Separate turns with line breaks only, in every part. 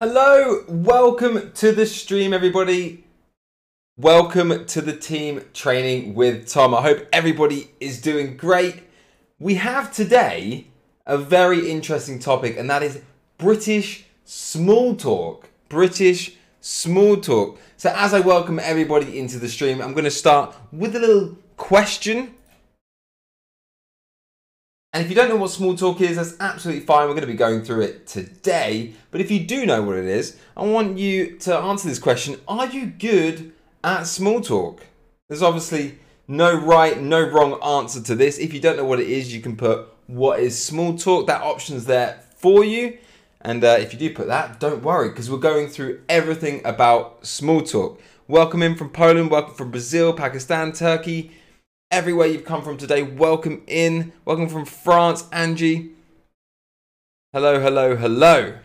Hello, welcome to the stream, everybody. Welcome to the team training with Tom. I hope everybody is doing great. We have today a very interesting topic, and that is British small talk. British small talk. So, as I welcome everybody into the stream, I'm going to start with a little question and if you don't know what small talk is, that's absolutely fine. We're going to be going through it today. But if you do know what it is, I want you to answer this question Are you good at small talk? There's obviously no right, no wrong answer to this. If you don't know what it is, you can put what is small talk. That option's there for you. And uh, if you do put that, don't worry because we're going through everything about small talk. Welcome in from Poland, welcome from Brazil, Pakistan, Turkey everywhere you've come from today. Welcome in. Welcome from France, Angie. Hello, hello, hello.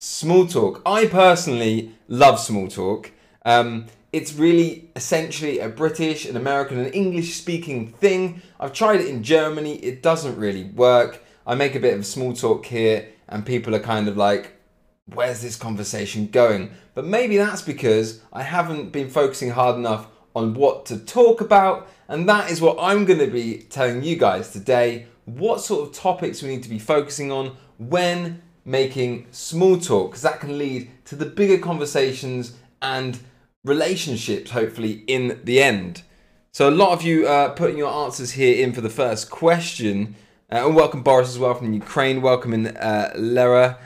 Small talk. I personally love small talk. Um, it's really essentially a British, an American, an English speaking thing. I've tried it in Germany, it doesn't really work. I make a bit of small talk here, and people are kind of like, where's this conversation going? But maybe that's because I haven't been focusing hard enough on what to talk about and that is what I'm going to be telling you guys today what sort of topics we need to be focusing on when making small talk, because that can lead to the bigger conversations and relationships, hopefully, in the end. So, a lot of you are putting your answers here in for the first question. Uh, and welcome, Boris, as well from Ukraine. Welcome in, uh, Lera.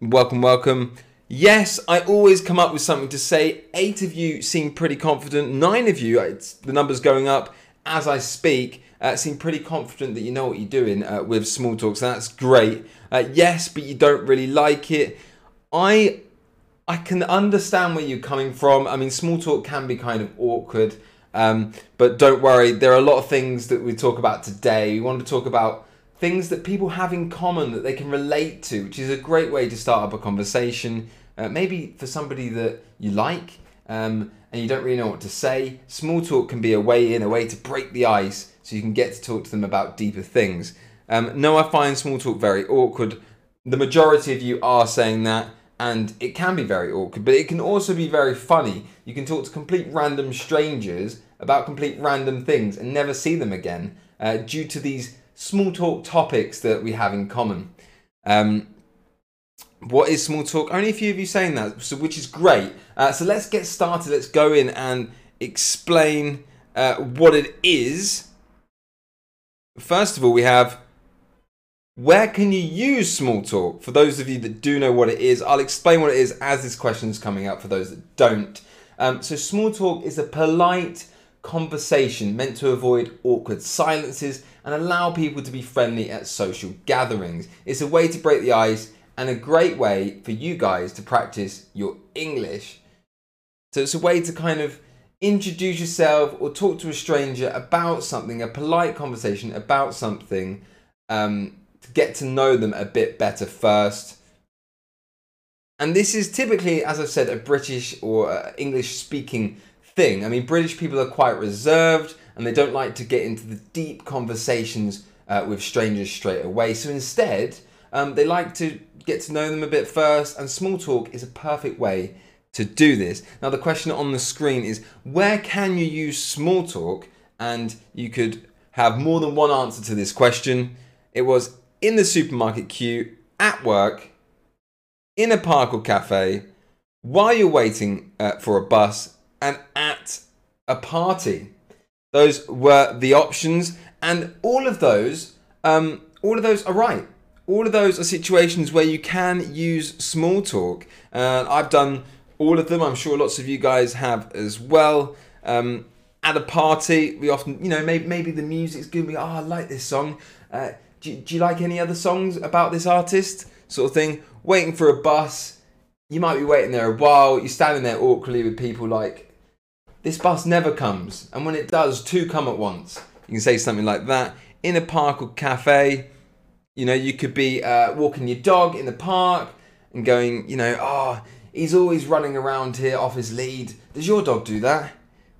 Welcome, welcome. Yes, I always come up with something to say. Eight of you seem pretty confident. Nine of you, it's, the number's going up as I speak, uh, seem pretty confident that you know what you're doing uh, with small talk. So that's great. Uh, yes, but you don't really like it. I I can understand where you're coming from. I mean, small talk can be kind of awkward. Um, but don't worry, there are a lot of things that we talk about today. We want to talk about things that people have in common that they can relate to, which is a great way to start up a conversation. Uh, maybe for somebody that you like um, and you don't really know what to say. Small talk can be a way in, a way to break the ice so you can get to talk to them about deeper things. Um, no, I find small talk very awkward. The majority of you are saying that, and it can be very awkward, but it can also be very funny. You can talk to complete random strangers about complete random things and never see them again uh, due to these small talk topics that we have in common. Um, what is small talk? Only a few of you saying that, so which is great. Uh, so let's get started. Let's go in and explain uh, what it is. First of all, we have where can you use small talk? For those of you that do know what it is, I'll explain what it is as this question is coming up for those that don't. Um, so, small talk is a polite conversation meant to avoid awkward silences and allow people to be friendly at social gatherings. It's a way to break the ice and a great way for you guys to practice your English. So, it's a way to kind of introduce yourself or talk to a stranger about something, a polite conversation about something, um, to get to know them a bit better first. And this is typically, as I've said, a British or uh, English speaking thing. I mean, British people are quite reserved and they don't like to get into the deep conversations uh, with strangers straight away. So instead, um, they like to get to know them a bit first, and small talk is a perfect way to do this. Now, the question on the screen is where can you use small talk? And you could have more than one answer to this question. It was in the supermarket queue, at work, in a park or cafe, while you're waiting uh, for a bus, and at a party. Those were the options, and all of those, um, all of those are right. All of those are situations where you can use small talk. Uh, I've done all of them. I'm sure lots of you guys have as well. Um, at a party, we often, you know, maybe, maybe the music's good. We, oh, I like this song. Uh, do, do you like any other songs about this artist? Sort of thing. Waiting for a bus. You might be waiting there a while. You're standing there awkwardly with people like, this bus never comes, and when it does, two come at once. You can say something like that. In a park or cafe, you know, you could be uh, walking your dog in the park and going, you know, oh, he's always running around here off his lead. Does your dog do that?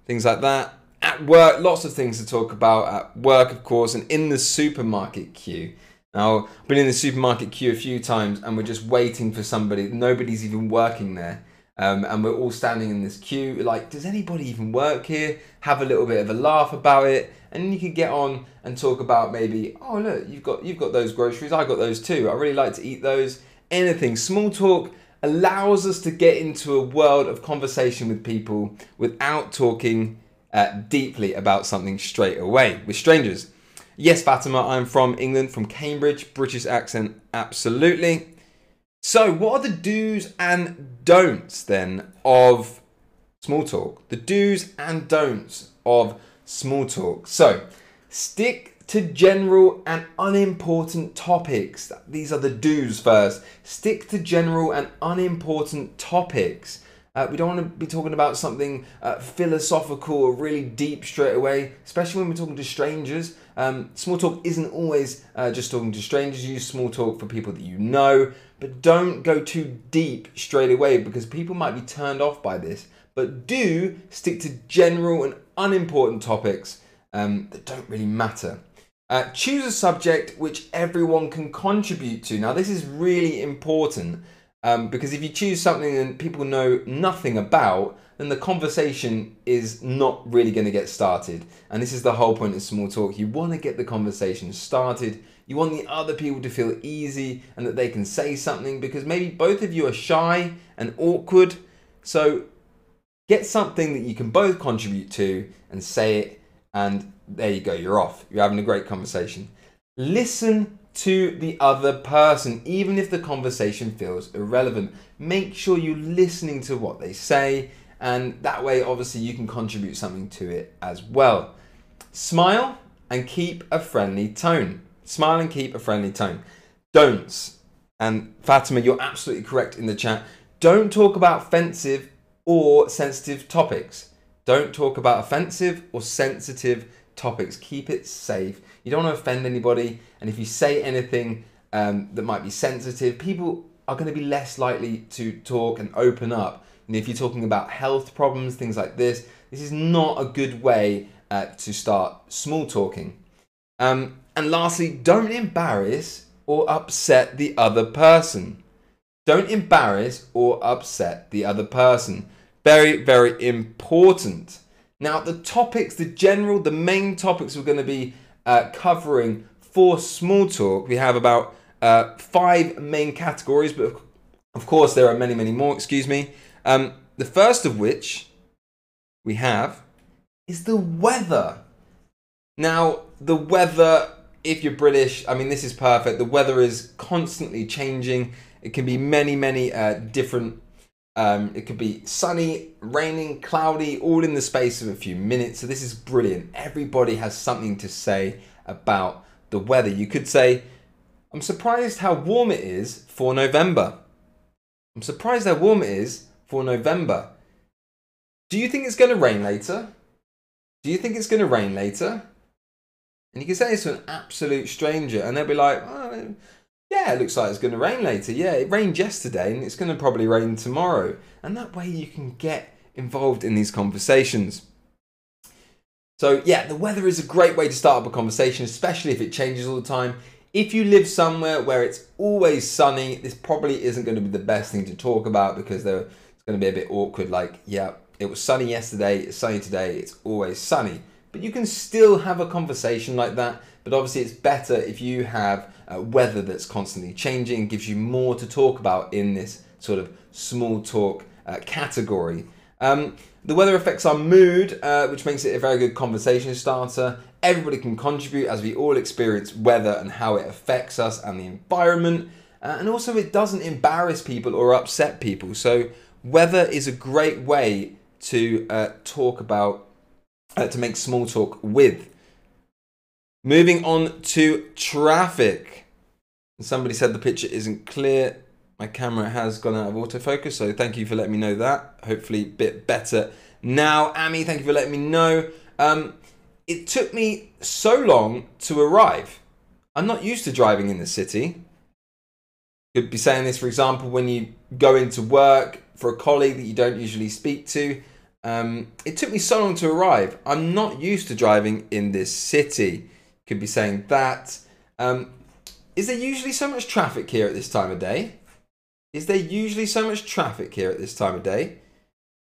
Things like that. At work, lots of things to talk about at work, of course, and in the supermarket queue. Now, I've been in the supermarket queue a few times and we're just waiting for somebody. Nobody's even working there. Um, and we're all standing in this queue. Like, does anybody even work here? Have a little bit of a laugh about it, and you can get on and talk about maybe, oh look, you've got you've got those groceries. I got those too. I really like to eat those. Anything. Small talk allows us to get into a world of conversation with people without talking uh, deeply about something straight away with strangers. Yes, Fatima, I'm from England, from Cambridge. British accent, absolutely. So, what are the do's and don'ts then of small talk? The do's and don'ts of small talk. So, stick to general and unimportant topics. These are the do's first. Stick to general and unimportant topics. Uh, we don't want to be talking about something uh, philosophical or really deep straight away, especially when we're talking to strangers. Um, small talk isn't always uh, just talking to strangers. Use small talk for people that you know, but don't go too deep straight away because people might be turned off by this. But do stick to general and unimportant topics um, that don't really matter. Uh, choose a subject which everyone can contribute to. Now, this is really important um, because if you choose something that people know nothing about, then the conversation is not really going to get started. And this is the whole point of small talk. You want to get the conversation started. You want the other people to feel easy and that they can say something because maybe both of you are shy and awkward. So get something that you can both contribute to and say it, and there you go, you're off. You're having a great conversation. Listen to the other person, even if the conversation feels irrelevant. Make sure you're listening to what they say, and that way, obviously, you can contribute something to it as well. Smile and keep a friendly tone. Smile and keep a friendly tone. Don'ts. And Fatima, you're absolutely correct in the chat. Don't talk about offensive or sensitive topics. Don't talk about offensive or sensitive topics. Keep it safe. You don't want to offend anybody. And if you say anything um, that might be sensitive, people are going to be less likely to talk and open up. And if you're talking about health problems, things like this, this is not a good way uh, to start small talking. Um, and lastly, don't embarrass or upset the other person. Don't embarrass or upset the other person. Very, very important. Now, the topics, the general, the main topics we're going to be uh, covering for small talk, we have about uh, five main categories, but of course, there are many, many more, excuse me. Um, the first of which we have is the weather. Now, the weather, if you're British, I mean, this is perfect. The weather is constantly changing. It can be many, many uh, different um, it could be sunny, raining, cloudy, all in the space of a few minutes. So this is brilliant. Everybody has something to say about the weather. You could say, I'm surprised how warm it is for November. I'm surprised how warm it is for November. Do you think it's going to rain later? Do you think it's going to rain later? And you can say this to an absolute stranger, and they'll be like, oh, yeah, it looks like it's going to rain later. Yeah, it rained yesterday and it's going to probably rain tomorrow. And that way you can get involved in these conversations. So, yeah, the weather is a great way to start up a conversation, especially if it changes all the time. If you live somewhere where it's always sunny, this probably isn't going to be the best thing to talk about because it's going to be a bit awkward. Like, yeah, it was sunny yesterday, it's sunny today, it's always sunny. But you can still have a conversation like that. But obviously, it's better if you have uh, weather that's constantly changing gives you more to talk about in this sort of small talk uh, category. Um, the weather affects our mood, uh, which makes it a very good conversation starter. Everybody can contribute as we all experience weather and how it affects us and the environment. Uh, and also, it doesn't embarrass people or upset people. So, weather is a great way to uh, talk about, uh, to make small talk with. Moving on to traffic. Somebody said the picture isn't clear. My camera has gone out of autofocus, so thank you for letting me know that. Hopefully, a bit better now. Amy, thank you for letting me know. Um, it took me so long to arrive. I'm not used to driving in the city. Could be saying this, for example, when you go into work for a colleague that you don't usually speak to. Um, it took me so long to arrive. I'm not used to driving in this city could be saying that. Um, is there usually so much traffic here at this time of day? Is there usually so much traffic here at this time of day?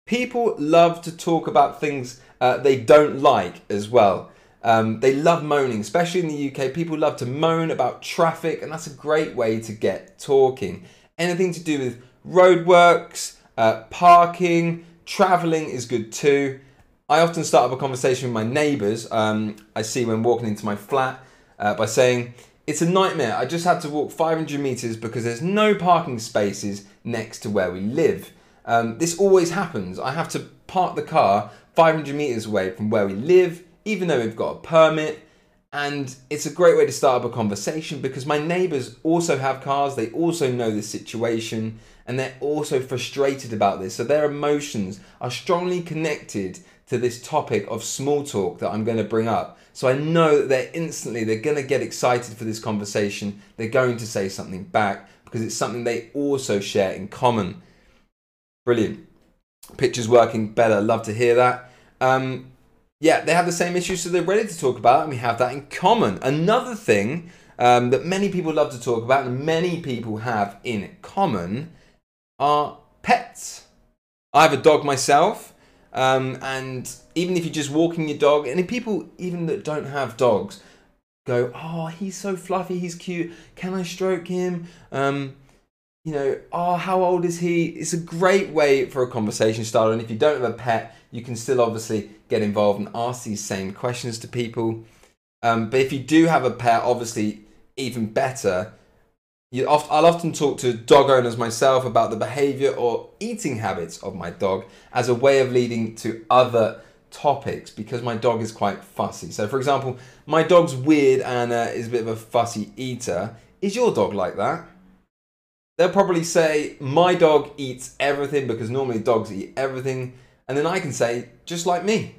People love to talk about things uh, they don't like as well. Um, they love moaning, especially in the UK. People love to moan about traffic, and that's a great way to get talking. Anything to do with roadworks, uh, parking, traveling is good too. I often start up a conversation with my neighbours. Um, I see when walking into my flat uh, by saying, "It's a nightmare. I just had to walk 500 meters because there's no parking spaces next to where we live." Um, this always happens. I have to park the car 500 meters away from where we live even though we've got a permit. And it's a great way to start up a conversation because my neighbors also have cars, they also know the situation, and they're also frustrated about this. So their emotions are strongly connected to this topic of small talk that I'm going to bring up. So I know that they're instantly they're going to get excited for this conversation. They're going to say something back because it's something they also share in common. Brilliant. Pictures working better. Love to hear that. Um, yeah, they have the same issues, so they're ready to talk about, it, and we have that in common. Another thing um, that many people love to talk about, and many people have in common, are pets. I have a dog myself, um, and even if you're just walking your dog, and people even that don't have dogs go, "Oh, he's so fluffy, he's cute. Can I stroke him?" Um, you know, oh, how old is he? It's a great way for a conversation starter. And if you don't have a pet, you can still obviously get involved and ask these same questions to people. Um, but if you do have a pet, obviously, even better. You I'll often talk to dog owners myself about the behavior or eating habits of my dog as a way of leading to other topics because my dog is quite fussy. So, for example, my dog's weird and uh, is a bit of a fussy eater. Is your dog like that? They'll probably say, My dog eats everything because normally dogs eat everything. And then I can say, Just like me,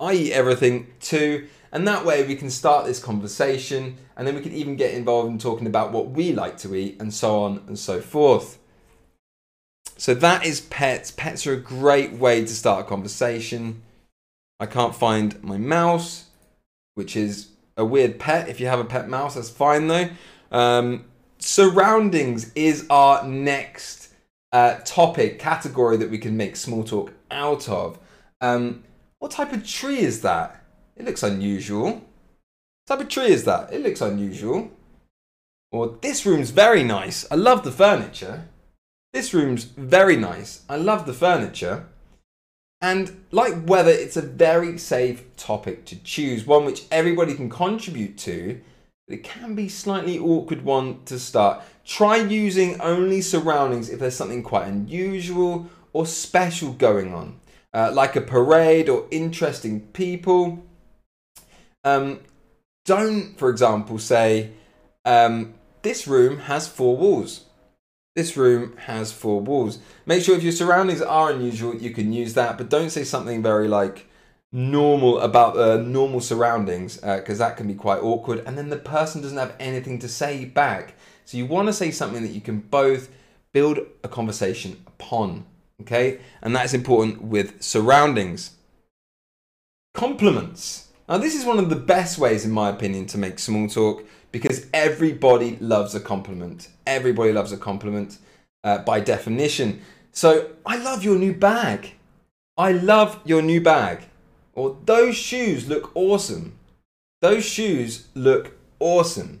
I eat everything too. And that way we can start this conversation and then we can even get involved in talking about what we like to eat and so on and so forth. So that is pets. Pets are a great way to start a conversation. I can't find my mouse, which is a weird pet. If you have a pet mouse, that's fine though. Um, surroundings is our next uh, topic category that we can make small talk out of. Um, what type of tree is that? It looks unusual. What type of tree is that? It looks unusual. Or this room's very nice. I love the furniture. This room's very nice. I love the furniture. And like weather, it's a very safe topic to choose, one which everybody can contribute to it can be slightly awkward one to start. Try using only surroundings if there's something quite unusual or special going on, uh, like a parade or interesting people. Um, don't, for example, say, um, this room has four walls. This room has four walls. Make sure if your surroundings are unusual, you can use that, but don't say something very like, normal about uh, normal surroundings because uh, that can be quite awkward and then the person doesn't have anything to say back so you want to say something that you can both build a conversation upon okay and that's important with surroundings compliments now this is one of the best ways in my opinion to make small talk because everybody loves a compliment everybody loves a compliment uh, by definition so i love your new bag i love your new bag or those shoes look awesome. Those shoes look awesome.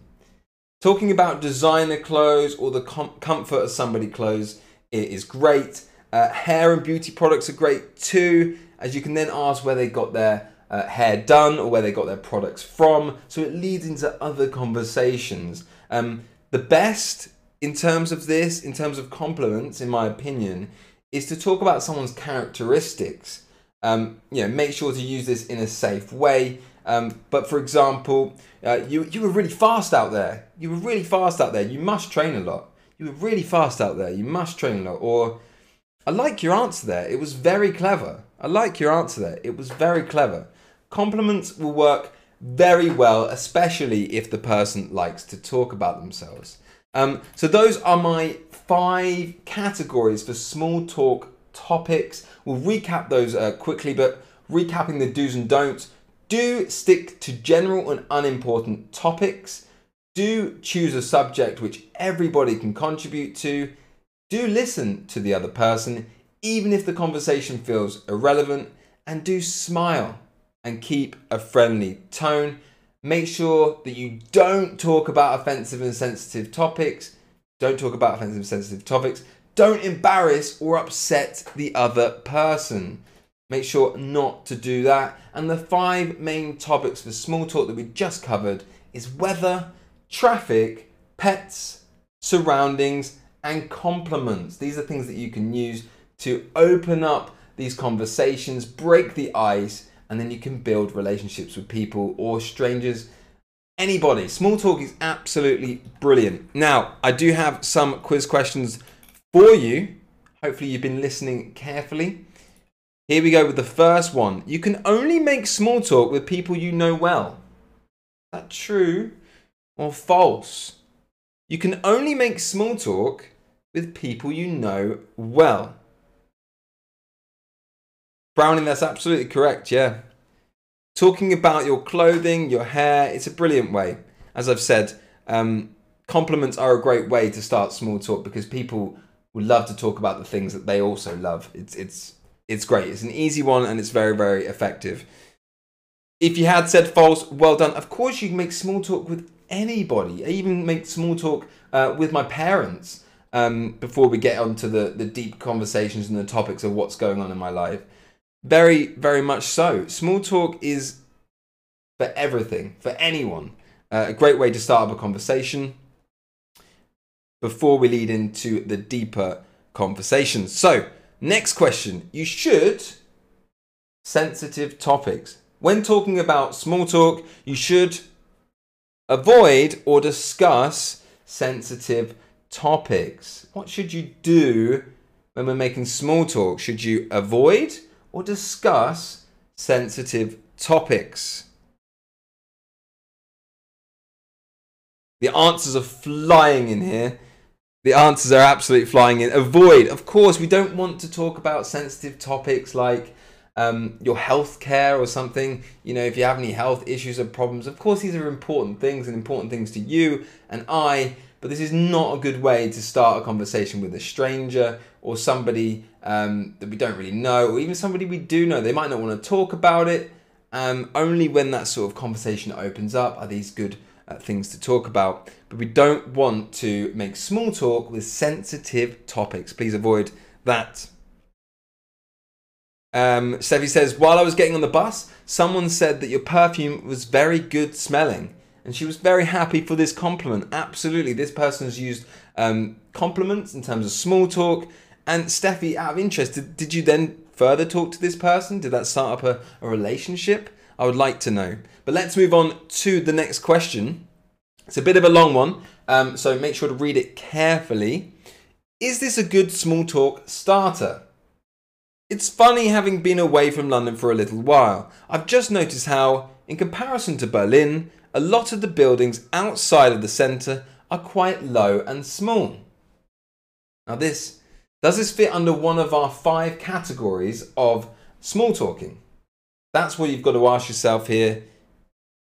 Talking about designer clothes or the com- comfort of somebody clothes it is great. Uh, hair and beauty products are great too, as you can then ask where they got their uh, hair done or where they got their products from. So it leads into other conversations. Um, the best in terms of this, in terms of compliments, in my opinion, is to talk about someone's characteristics um, you know, make sure to use this in a safe way. Um, but for example, uh, you, you were really fast out there. You were really fast out there. You must train a lot. You were really fast out there. You must train a lot. Or, I like your answer there. It was very clever. I like your answer there. It was very clever. Compliments will work very well, especially if the person likes to talk about themselves. Um, so, those are my five categories for small talk topics. We'll recap those uh, quickly, but recapping the do's and don'ts. Do stick to general and unimportant topics. Do choose a subject which everybody can contribute to. Do listen to the other person, even if the conversation feels irrelevant, and do smile and keep a friendly tone. Make sure that you don't talk about offensive and sensitive topics. Don't talk about offensive and sensitive topics. Don't embarrass or upset the other person. Make sure not to do that. And the five main topics for small talk that we just covered is weather, traffic, pets, surroundings, and compliments. These are things that you can use to open up these conversations, break the ice, and then you can build relationships with people or strangers. Anybody. Small talk is absolutely brilliant. Now, I do have some quiz questions for you. Hopefully, you've been listening carefully. Here we go with the first one. You can only make small talk with people you know well. Is that true or false? You can only make small talk with people you know well. Browning, that's absolutely correct, yeah. Talking about your clothing, your hair, it's a brilliant way. As I've said, um, compliments are a great way to start small talk because people would love to talk about the things that they also love. It's, it's, it's great. It's an easy one and it's very, very effective. If you had said false, well done. Of course, you can make small talk with anybody. I even make small talk uh, with my parents um, before we get onto the, the deep conversations and the topics of what's going on in my life. Very, very much so. Small talk is for everything, for anyone. Uh, a great way to start up a conversation before we lead into the deeper conversations. So, next question. You should sensitive topics. When talking about small talk, you should avoid or discuss sensitive topics. What should you do when we're making small talk? Should you avoid or discuss sensitive topics? The answers are flying in here. The answers are absolutely flying in. Avoid. Of course, we don't want to talk about sensitive topics like um, your health care or something. You know, if you have any health issues or problems, of course, these are important things and important things to you and I. But this is not a good way to start a conversation with a stranger or somebody um, that we don't really know, or even somebody we do know. They might not want to talk about it. Um, only when that sort of conversation opens up are these good uh, things to talk about. But we don't want to make small talk with sensitive topics. Please avoid that. Um, Steffi says, while I was getting on the bus, someone said that your perfume was very good smelling. And she was very happy for this compliment. Absolutely. This person has used um, compliments in terms of small talk. And Steffi, out of interest, did, did you then further talk to this person? Did that start up a, a relationship? I would like to know. But let's move on to the next question. It's a bit of a long one, um, so make sure to read it carefully. Is this a good small talk starter? It's funny having been away from London for a little while. I've just noticed how, in comparison to Berlin, a lot of the buildings outside of the centre are quite low and small. Now, this does this fit under one of our five categories of small talking? That's what you've got to ask yourself here.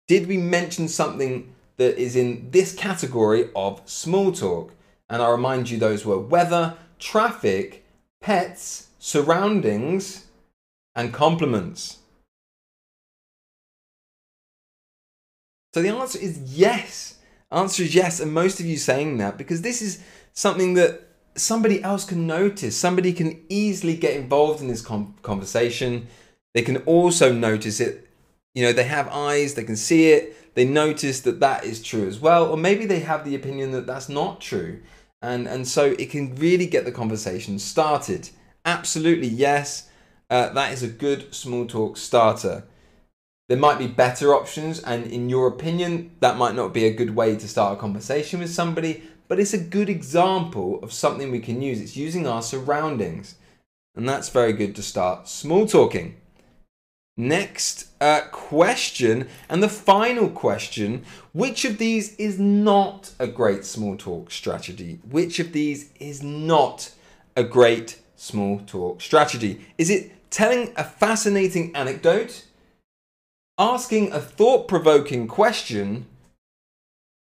Did we mention something that is in this category of small talk? And I remind you, those were weather, traffic, pets, surroundings, and compliments. So the answer is yes. Answer is yes, and most of you saying that because this is something that somebody else can notice. Somebody can easily get involved in this conversation. They can also notice it. You know, they have eyes, they can see it, they notice that that is true as well. Or maybe they have the opinion that that's not true. And, and so it can really get the conversation started. Absolutely, yes. Uh, that is a good small talk starter. There might be better options, and in your opinion, that might not be a good way to start a conversation with somebody, but it's a good example of something we can use. It's using our surroundings, and that's very good to start small talking. Next uh, question, and the final question which of these is not a great small talk strategy? Which of these is not a great small talk strategy? Is it telling a fascinating anecdote, asking a thought provoking question,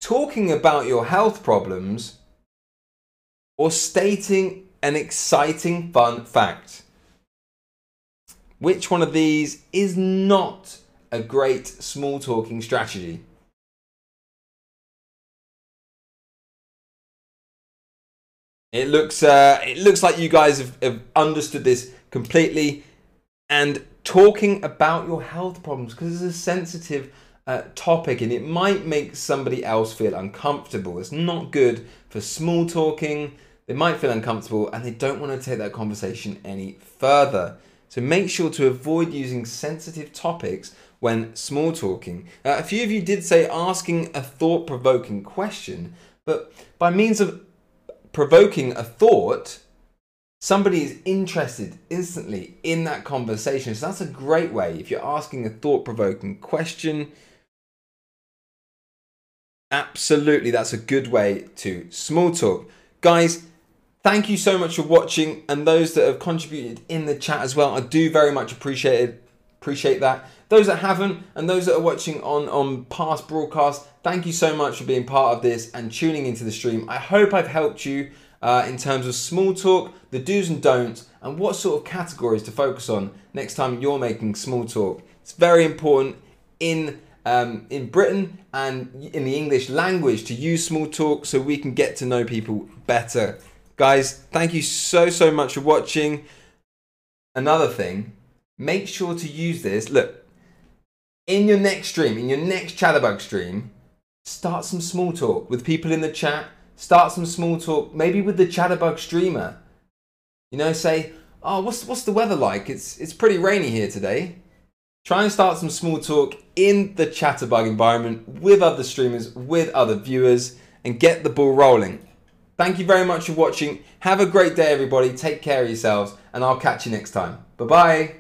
talking about your health problems, or stating an exciting fun fact. Which one of these is not a great small talking strategy? It looks uh, it looks like you guys have, have understood this completely and talking about your health problems because it's a sensitive uh, topic and it might make somebody else feel uncomfortable. It's not good for small talking. They might feel uncomfortable and they don't want to take that conversation any further. So make sure to avoid using sensitive topics when small talking. Uh, a few of you did say asking a thought provoking question, but by means of provoking a thought, somebody is interested instantly in that conversation. So that's a great way. If you're asking a thought provoking question, absolutely, that's a good way to small talk. Guys, thank you so much for watching and those that have contributed in the chat as well. I do very much appreciate it. Appreciate that. Those that haven't and those that are watching on, on past broadcasts, thank you so much for being part of this and tuning into the stream. I hope I've helped you uh, in terms of small talk, the do's and don'ts, and what sort of categories to focus on next time you're making small talk. It's very important in um, in Britain and in the English language to use small talk so we can get to know people better. Guys, thank you so so much for watching. Another thing, make sure to use this. Look, in your next stream, in your next Chatterbug stream, start some small talk with people in the chat Start some small talk, maybe with the Chatterbug streamer. You know, say, "Oh, what's what's the weather like? It's it's pretty rainy here today." Try and start some small talk in the Chatterbug environment with other streamers, with other viewers, and get the ball rolling. Thank you very much for watching. Have a great day, everybody. Take care of yourselves, and I'll catch you next time. Bye bye.